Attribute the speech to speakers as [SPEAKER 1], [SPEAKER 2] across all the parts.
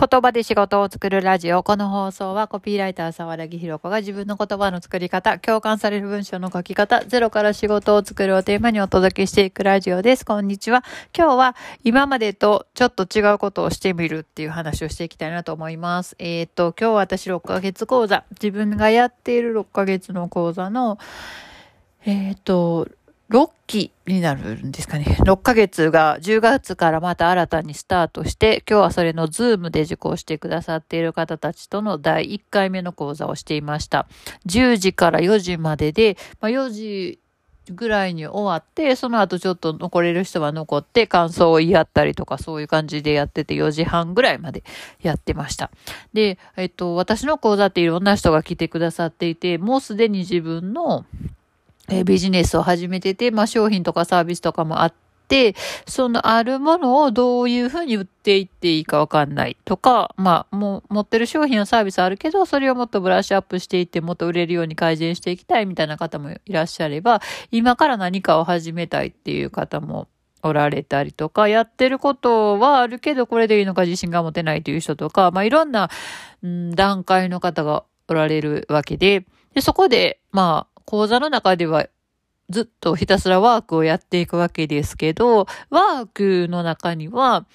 [SPEAKER 1] 言葉で仕事を作るラジオ。この放送はコピーライター沢田木ひ子が自分の言葉の作り方、共感される文章の書き方、ゼロから仕事を作るをテーマにお届けしていくラジオです。こんにちは。今日は今までとちょっと違うことをしてみるっていう話をしていきたいなと思います。えっ、ー、と、今日私6ヶ月講座、自分がやっている6ヶ月の講座の、えっ、ー、と、6期になるんですかね。6ヶ月が10月からまた新たにスタートして、今日はそれのズームで受講してくださっている方たちとの第1回目の講座をしていました。10時から4時までで、まあ、4時ぐらいに終わって、その後ちょっと残れる人は残って感想を言い合ったりとかそういう感じでやってて4時半ぐらいまでやってました。で、えっと、私の講座っていろんな人が来てくださっていて、もうすでに自分のえビジネスを始めてて、まあ商品とかサービスとかもあって、そのあるものをどういうふうに売っていっていいかわかんないとか、まあもう持ってる商品やサービスあるけど、それをもっとブラッシュアップしていってもっと売れるように改善していきたいみたいな方もいらっしゃれば、今から何かを始めたいっていう方もおられたりとか、やってることはあるけど、これでいいのか自信が持てないという人とか、まあいろんな、うん、段階の方がおられるわけで、で、そこで、まあ、講座の中ではずっとひたすらワークをやっていくわけですけど、ワークの中には、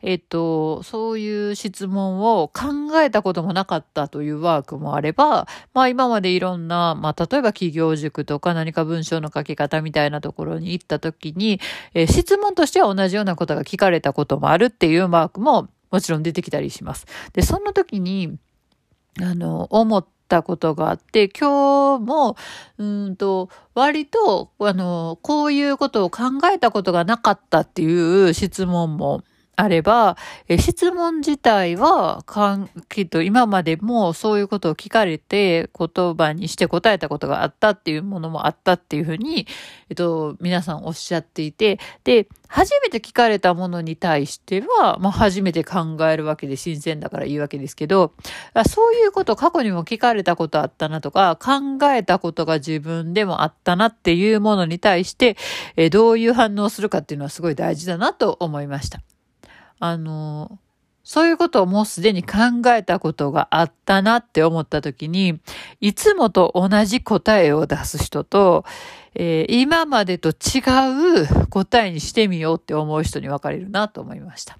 [SPEAKER 1] えっと、そういう質問を考えたこともなかったというワークもあれば、まあ今までいろんな、まあ例えば企業塾とか何か文章の書き方みたいなところに行った時に、え、質問としては同じようなことが聞かれたこともあるっていうワークももちろん出てきたりします。で、その時に、あの、思ったことがあって、今日も、うんと、割と、あの、こういうことを考えたことがなかったっていう質問もあれば、え質問自体は、かん、きっと今までもそういうことを聞かれて言葉にして答えたことがあったっていうものもあったっていうふうに、えっと、皆さんおっしゃっていて、で、初めて聞かれたものに対しては、まあ初めて考えるわけで新鮮だからいいわけですけど、そういうこと過去にも聞かれたことあったなとか、考えたことが自分でもあったなっていうものに対して、えどういう反応するかっていうのはすごい大事だなと思いました。あの、そういうことをもうすでに考えたことがあったなって思った時に、いつもと同じ答えを出す人と、えー、今までと違う答えにしてみようって思う人に分かれるなと思いました。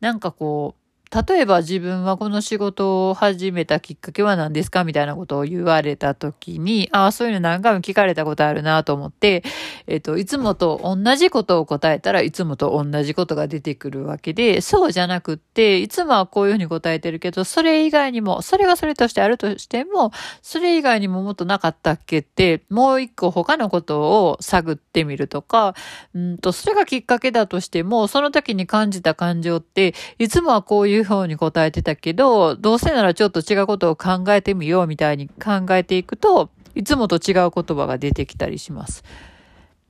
[SPEAKER 1] なんかこう、例えば自分はこの仕事を始めたきっかけは何ですかみたいなことを言われた時に、ああ、そういうの何回も聞かれたことあるなと思って、えっ、と、いつもと同じことを答えたらいつもと同じことが出てくるわけで、そうじゃなくって、いつもはこういうふうに答えてるけど、それ以外にも、それがそれとしてあるとしても、それ以外にももっとなかったっけって、もう一個他のことを探ってみるとか、うんと、それがきっかけだとしても、その時に感じた感情って、いつもはこういう方に答えてたけど、どうせならちょっと違うことを考えてみようみたいに考えていくと、いつもと違う言葉が出てきたりします。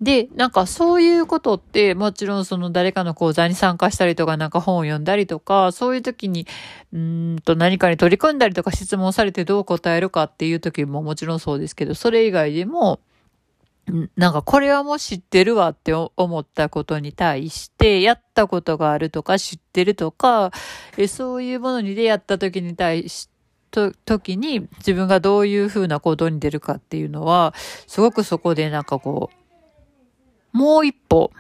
[SPEAKER 1] で、なんかそういうことって、もちろんその誰かの講座に参加したりとか、なんか本を読んだりとか、そういう時に、うんと何かに取り組んだりとか質問されてどう答えるかっていう時ももちろんそうですけど、それ以外でも、なんかこれはもう知ってるわって思ったことに対して、やったことがあるとか知ってるとか、えそういうものに出会った時に対して、時に自分がどういうふうな行動に出るかっていうのは、すごくそこでなんかこう、もう一歩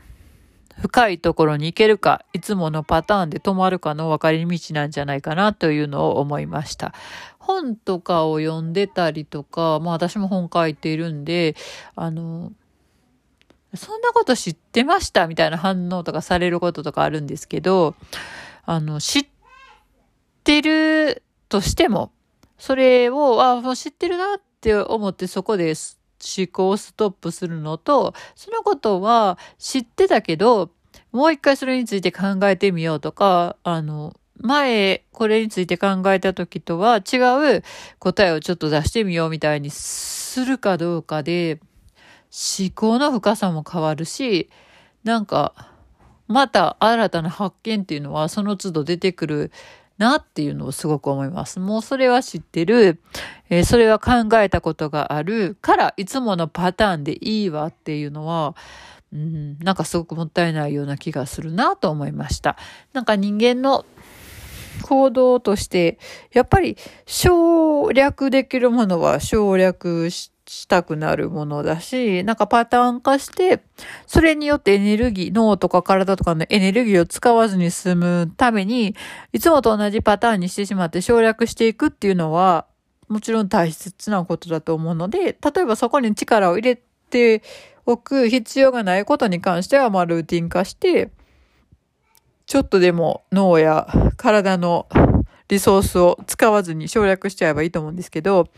[SPEAKER 1] 深いところに行けるか、いつものパターンで止まるかの分かり道なんじゃないかなというのを思いました。本とかを読んでたりとか、まあ私も本書いているんで、あの、そんなこと知ってましたみたいな反応とかされることとかあるんですけど、あの、知ってるとしても、それを、あ、もう知ってるなって思ってそこです思考をストップするのと、そのことは知ってたけど、もう一回それについて考えてみようとか、あの、前これについて考えた時とは違う答えをちょっと出してみようみたいにするかどうかで思考の深さも変わるし、なんかまた新たな発見っていうのはその都度出てくるなっていうのをすごく思います。もうそれは知ってる、えー、それは考えたことがあるからいつものパターンでいいわっていうのは、うん、なんかすごくもったいないような気がするなと思いました。なんか人間の行動として、やっぱり省略できるものは省略してしたくなるものだし、なんかパターン化して、それによってエネルギー、脳とか体とかのエネルギーを使わずに済むために、いつもと同じパターンにしてしまって省略していくっていうのは、もちろん大切なことだと思うので、例えばそこに力を入れておく必要がないことに関しては、まあルーティン化して、ちょっとでも脳や体のリソースを使わずに省略しちゃえばいいと思うんですけど、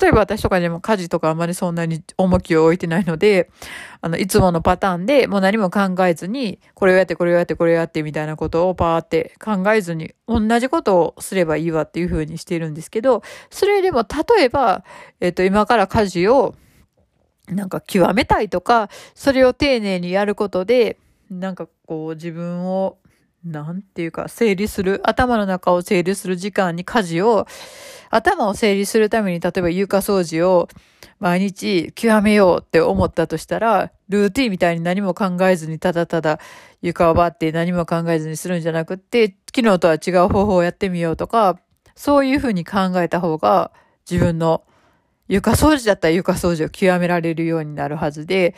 [SPEAKER 1] 例えば私とかでも家事とかあまりそんなに重きを置いてないので、あの、いつものパターンでもう何も考えずに、これをやって、これをやって、これをやってみたいなことをパーって考えずに、同じことをすればいいわっていう風にしてるんですけど、それでも例えば、えっと、今から家事をなんか極めたいとか、それを丁寧にやることで、なんかこう自分をなんていうか、整理する、頭の中を整理する時間に家事を、頭を整理するために、例えば床掃除を毎日極めようって思ったとしたら、ルーティンみたいに何も考えずに、ただただ床をばって何も考えずにするんじゃなくって、昨日とは違う方法をやってみようとか、そういうふうに考えた方が、自分の床掃除だったら床掃除を極められるようになるはずで、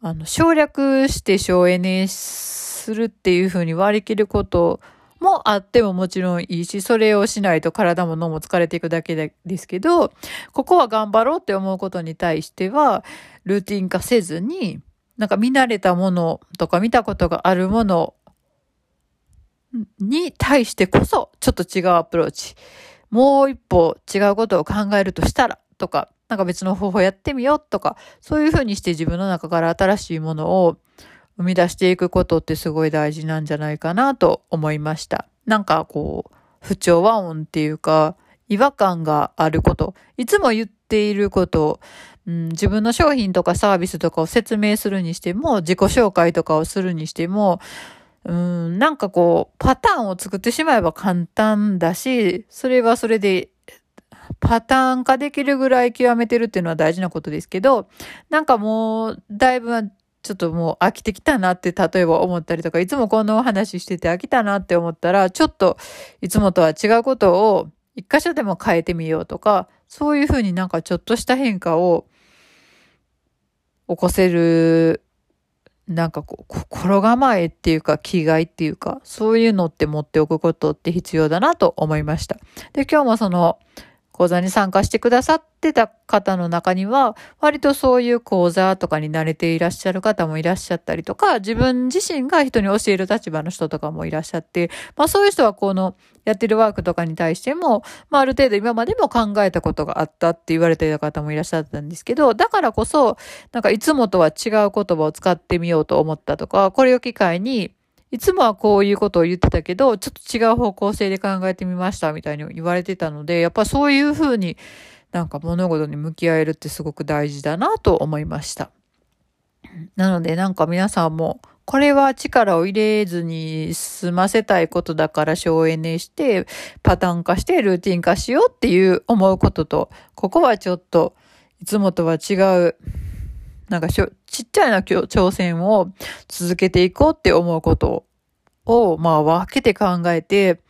[SPEAKER 1] あの、省略して省エネすするっていう風に割り切ることもあってももちろんいいし、それをしないと体も脳も疲れていくだけですけど、ここは頑張ろうって思うことに対しては、ルーティン化せずに、なんか見慣れたものとか見たことがあるものに対してこそ、ちょっと違うアプローチ。もう一歩違うことを考えるとしたら、とか、なんか別の方法やってみようとか、そういうふうにして自分の中から新しいものを生み出していくことってすごい大事なんじゃないかなと思いました。なんかこう、不調和音っていうか、違和感があること、いつも言っていること、うん、自分の商品とかサービスとかを説明するにしても、自己紹介とかをするにしても、うん、なんかこう、パターンを作ってしまえば簡単だし、それはそれでパターン化できるぐらい極めてるっていうのは大事なことですけど、なんかもう、だいぶちょっともう飽きてきたなって例えば思ったりとか、いつもこのお話してて飽きたなって思ったら、ちょっといつもとは違うことを一箇所でも変えてみようとか、そういうふうになんかちょっとした変化を起こせる、なんかこう、心構えっていうか気概っていうか、そういうのって持っておくことって必要だなと思いました。で、今日もその、講座に参加してくださってた方の中には、割とそういう講座とかに慣れていらっしゃる方もいらっしゃったりとか、自分自身が人に教える立場の人とかもいらっしゃって、まあそういう人はこのやってるワークとかに対しても、まあある程度今までも考えたことがあったって言われていた方もいらっしゃったんですけど、だからこそ、なんかいつもとは違う言葉を使ってみようと思ったとか、これを機会に、いつもはこういうことを言ってたけど、ちょっと違う方向性で考えてみましたみたいに言われてたので、やっぱそういうふうになんか物事に向き合えるってすごく大事だなと思いました。なのでなんか皆さんも、これは力を入れずに済ませたいことだから省エネして、パターン化してルーティン化しようっていう思うことと、ここはちょっといつもとは違うなんかちっちゃいな挑戦を続けていこうって思うことをを、まあ分けて考えて、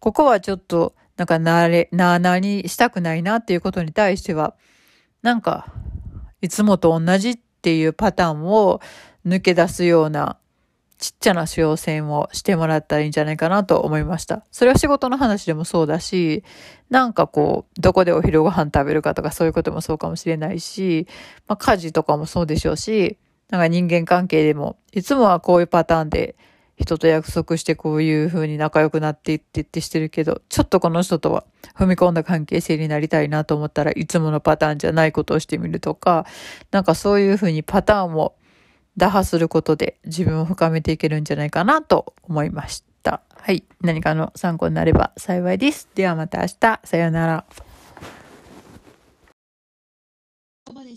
[SPEAKER 1] ここはちょっと、なんかなれ、なあなあにしたくないなっていうことに対しては、なんか、いつもと同じっていうパターンを抜け出すようなちっちゃな挑戦をしてもらったらいいんじゃないかなと思いました。それは仕事の話でもそうだし、なんかこう、どこでお昼ご飯食べるかとかそういうこともそうかもしれないし、まあ家事とかもそうでしょうし、なんか人間関係でも、いつもはこういうパターンで人と約束してこういう風に仲良くなっていってってしてるけど、ちょっとこの人とは踏み込んだ関係性になりたいなと思ったらいつものパターンじゃないことをしてみるとか、なんかそういう風にパターンを打破することで自分を深めていけるんじゃないかなと思いました。はい。何かの参考になれば幸いです。ではまた明日。さようなら。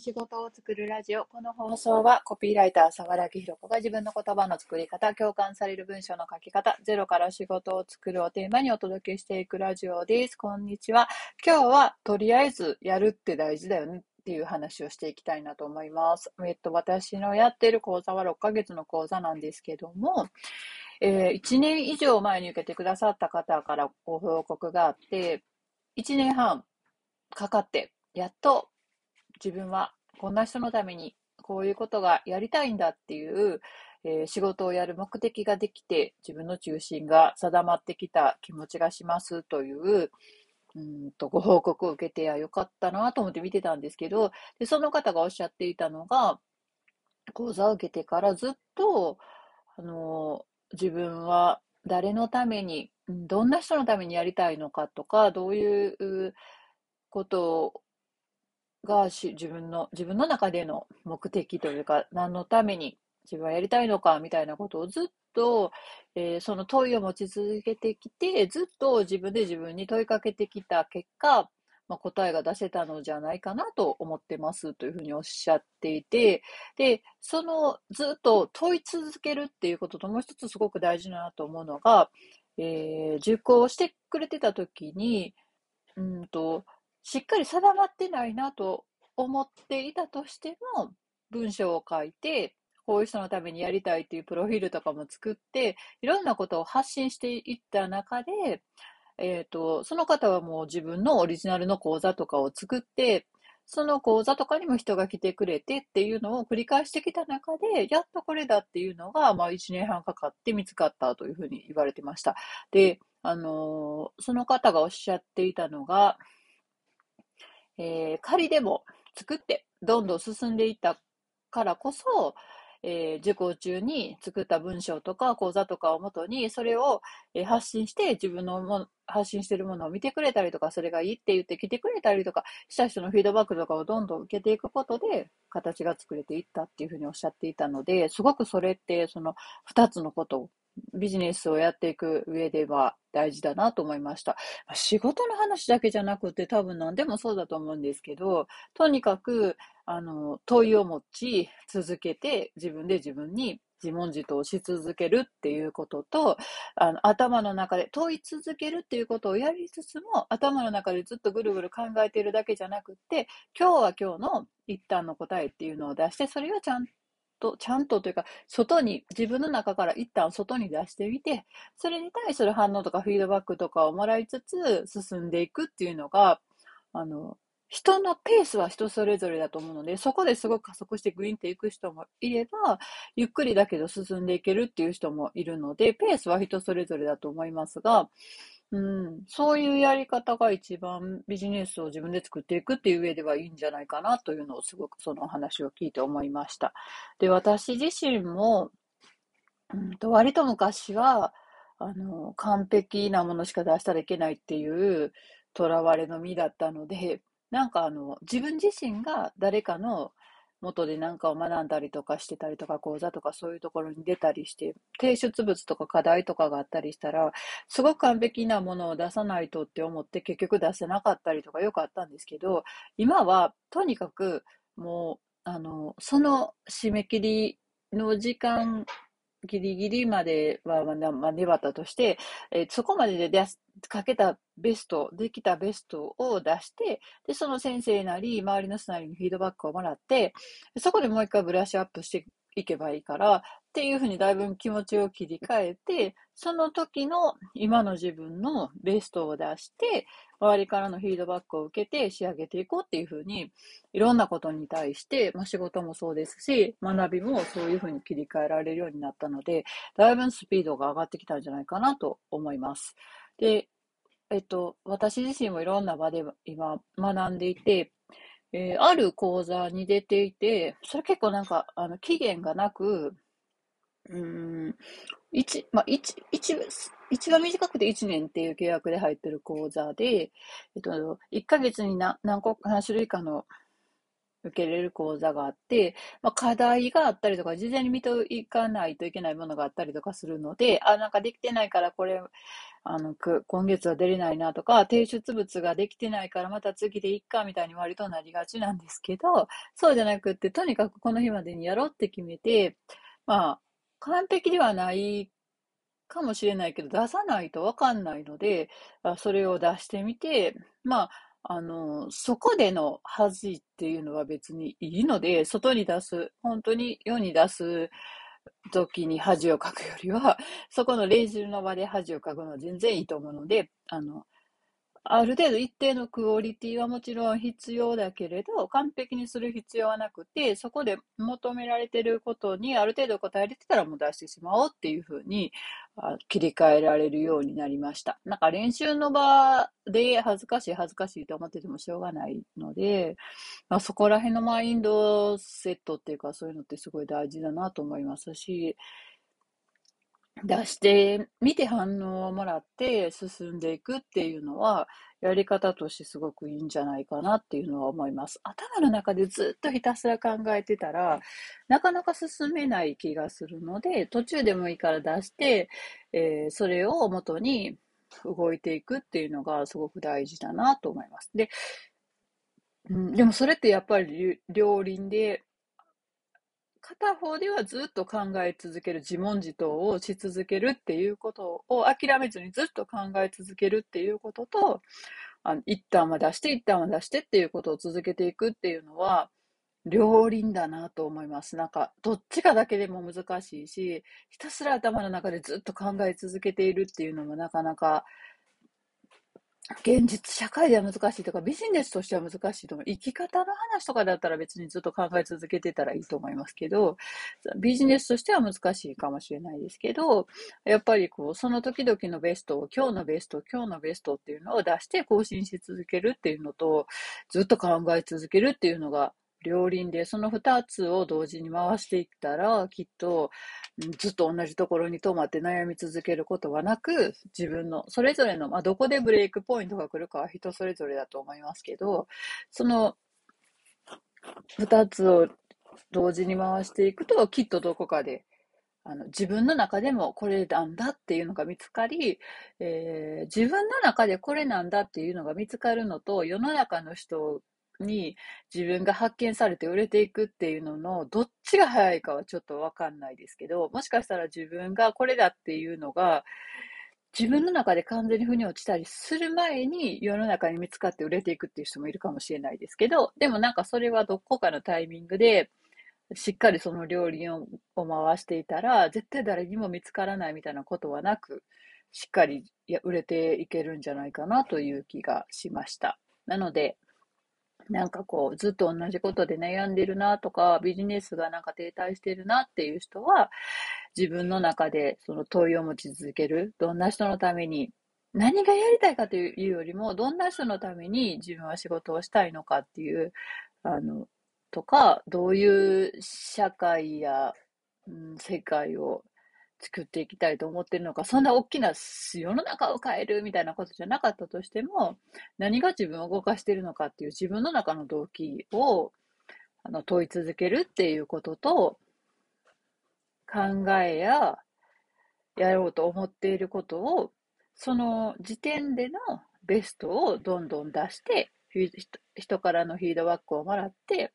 [SPEAKER 1] 仕事を作るラジオ。この放送はコピーライター沢良ひろ子が自分の言葉の作り方、共感される文章の書き方、ゼロから仕事を作るをテーマにお届けしていくラジオです。こんにちは。今日はとりあえずやるって大事だよねっていう話をしていきたいなと思います。えっと、私のやってる講座は6ヶ月の講座なんですけども、えー、1年以上前に受けてくださった方からご報告があって、1年半かかって、やっと自分はこんな人のためにこういうことがやりたいんだっていう、えー、仕事をやる目的ができて、自分の中心が定まってきた気持ちがしますという、うんとご報告を受けて、よかったなと思って見てたんですけど、でその方がおっしゃっていたのが、講座を受けてからずっと、あの、自分は誰のために、どんな人のためにやりたいのかとか、どういうことが自分の、自分の中での目的というか、何のために自分はやりたいのかみたいなことをずっと、えー、その問いを持ち続けてきて、ずっと自分で自分に問いかけてきた結果、まあ、答えが出せたのじゃないかなと思ってますというふうにおっしゃっていて、で、そのずっと問い続けるっていうことともう一つすごく大事だなと思うのが、えー、受講してくれてた時に、うんと、しっかり定まってないなと思っていたとしても、文章を書いて、こういう人のためにやりたいっていうプロフィールとかも作って、いろんなことを発信していった中で、えっ、ー、と、その方はもう自分のオリジナルの講座とかを作って、その講座とかにも人が来てくれてっていうのを繰り返してきた中で、やっとこれだっていうのが、まあ1年半かかって見つかったというふうに言われてました。で、あのー、その方がおっしゃっていたのが、えー、仮でも作ってどんどん進んでいったからこそ、えー、受講中に作った文章とか講座とかをもとに、それを、発信して、自分のも発信してるものを見てくれたりとか、それがいいって言って来てくれたりとか、した人のフィードバックとかをどんどん受けていくことで、形が作れていったっていうふうにおっしゃっていたので、すごくそれって、その二つのことをビジネスをやっていく上では大事だなと思いました。仕事の話だけじゃなくて多分何でもそうだと思うんですけど、とにかく、あの、問いを持ち続けて自分で自分に自問自答し続けるっていうことと、あの頭の中で問い続けるっていうことをやりつつも、頭の中でずっとぐるぐる考えているだけじゃなくて、今日は今日の一旦の答えっていうのを出して、それをちゃんと、ちゃんとというか、外に、自分の中から一旦外に出してみて、それに対する反応とかフィードバックとかをもらいつつ進んでいくっていうのが、あの、人のペースは人それぞれだと思うので、そこですごく加速してグインっていく人もいれば、ゆっくりだけど進んでいけるっていう人もいるので、ペースは人それぞれだと思いますが、うん、そういうやり方が一番ビジネスを自分で作っていくっていう上ではいいんじゃないかなというのをすごくその話を聞いて思いました。で、私自身も、うんと割と昔は、あの、完璧なものしか出したらいけないっていう囚われの身だったので、なんかあの、自分自身が誰かの元で何かを学んだりとかしてたりとか、講座とかそういうところに出たりして、提出物とか課題とかがあったりしたら、すごく完璧なものを出さないとって思って結局出せなかったりとかよくあったんですけど、今はとにかくもう、あの、その締め切りの時間ギリギリまでは、まあ、粘ったとして、えー、そこまでで出す、かけたベスト、できたベストを出して、で、その先生なり、周りの人なりにフィードバックをもらって、そこでもう一回ブラッシュアップしていけばいいから、っていうふうにだいぶ気持ちを切り替えて、その時の今の自分のベストを出して、周りからのフィードバックを受けて仕上げていこうっていうふうに、いろんなことに対して、まあ、仕事もそうですし、学びもそういうふうに切り替えられるようになったので、だいぶスピードが上がってきたんじゃないかなと思います。で、えっと、私自身もいろんな場で今学んでいて、えー、ある講座に出ていて、それ結構なんか、あの、期限がなく、うん、一、まあ、一、一、一番短くて1年っていう契約で入ってる講座で、えっと、1ヶ月に何何個、何種類かの受けれる講座があって、まあ、課題があったりとか、事前に見ていかないといけないものがあったりとかするので、あ、なんかできてないからこれ、あの、今月は出れないなとか、提出物ができてないからまた次でいっかみたいに割となりがちなんですけど、そうじゃなくって、とにかくこの日までにやろうって決めて、まあ、完璧ではないかもしれないけど、出さないとわかんないので、それを出してみて、まあ、あの、そこでの恥っていうのは別にいいので、外に出す、本当に世に出す時に恥をかくよりは、そこの練習の場で恥をかくのは全然いいと思うので、あの、ある程度一定のクオリティはもちろん必要だけれど、完璧にする必要はなくて、そこで求められていることにある程度答えれてたらもう出してしまおうっていうふうに切り替えられるようになりました。なんか練習の場で恥ずかしい恥ずかしいと思っててもしょうがないので、まあ、そこら辺のマインドセットっていうかそういうのってすごい大事だなと思いますし、出してみて反応をもらって進んでいくっていうのは、やり方としてすごくいいんじゃないかなっていうのは思います。頭の中でずっとひたすら考えてたら、なかなか進めない気がするので、途中でもいいから出して、えー、それを元に動いていくっていうのがすごく大事だなと思います。で、うん、でもそれってやっぱり両輪で片方ではずっと考え続ける、自問自答をし続けるっていうことを諦めずにずっと考え続けるっていうことと、あの一旦は出して、一旦は出してっていうことを続けていくっていうのは、両輪だなと思います。なんか、どっちかだけでも難しいし、ひたすら頭の中でずっと考え続けているっていうのもなかなか現実社会では難しいとか、ビジネスとしては難しいと思う。生き方の話とかだったら別にずっと考え続けてたらいいと思いますけど、ビジネスとしては難しいかもしれないですけど、やっぱりこう、その時々のベストを、今日のベスト、今日のベストっていうのを出して更新し続けるっていうのと、ずっと考え続けるっていうのが両輪で、その2つを同時に回していったら、きっと、ずっと同じところに止まって悩み続けることはなく、自分の、それぞれの、まあ、どこでブレイクポイントが来るかは人それぞれだと思いますけど、その2つを同時に回していくと、きっとどこかで、あの自分の中でもこれなんだっていうのが見つかり、えー、自分の中でこれなんだっていうのが見つかるのと、世の中の人に自分が発見されて売れていくっていうののどっちが早いかはちょっとわかんないですけど、もしかしたら自分がこれだっていうのが自分の中で完全に腑に落ちたりする前に世の中に見つかって売れていくっていう人もいるかもしれないですけど、でもなんかそれはどこかのタイミングでしっかりその料理を回していたら、絶対誰にも見つからないみたいなことはなく、しっかり売れていけるんじゃないかなという気がしました。なので、なんかこう、ずっと同じことで悩んでるなとか、ビジネスがなんか停滞してるなっていう人は、自分の中でその問いを持ち続ける。どんな人のために、何がやりたいかというよりも、どんな人のために自分は仕事をしたいのかっていう、あの、とか、どういう社会や、うん、世界を作っていきたいと思ってるのか、そんな大きな世の中を変えるみたいなことじゃなかったとしても、何が自分を動かしているのかっていう自分の中の動機をあの問い続けるっていうことと、考えややろうと思っていることを、その時点でのベストをどんどん出して、人からのフィードバックをもらって、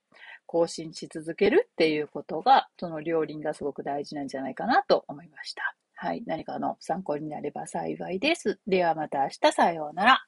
[SPEAKER 1] 更新し続けるっていうことが、その両輪がすごく大事なんじゃないかなと思いました。はい。何かの参考になれば幸いです。ではまた明日さようなら。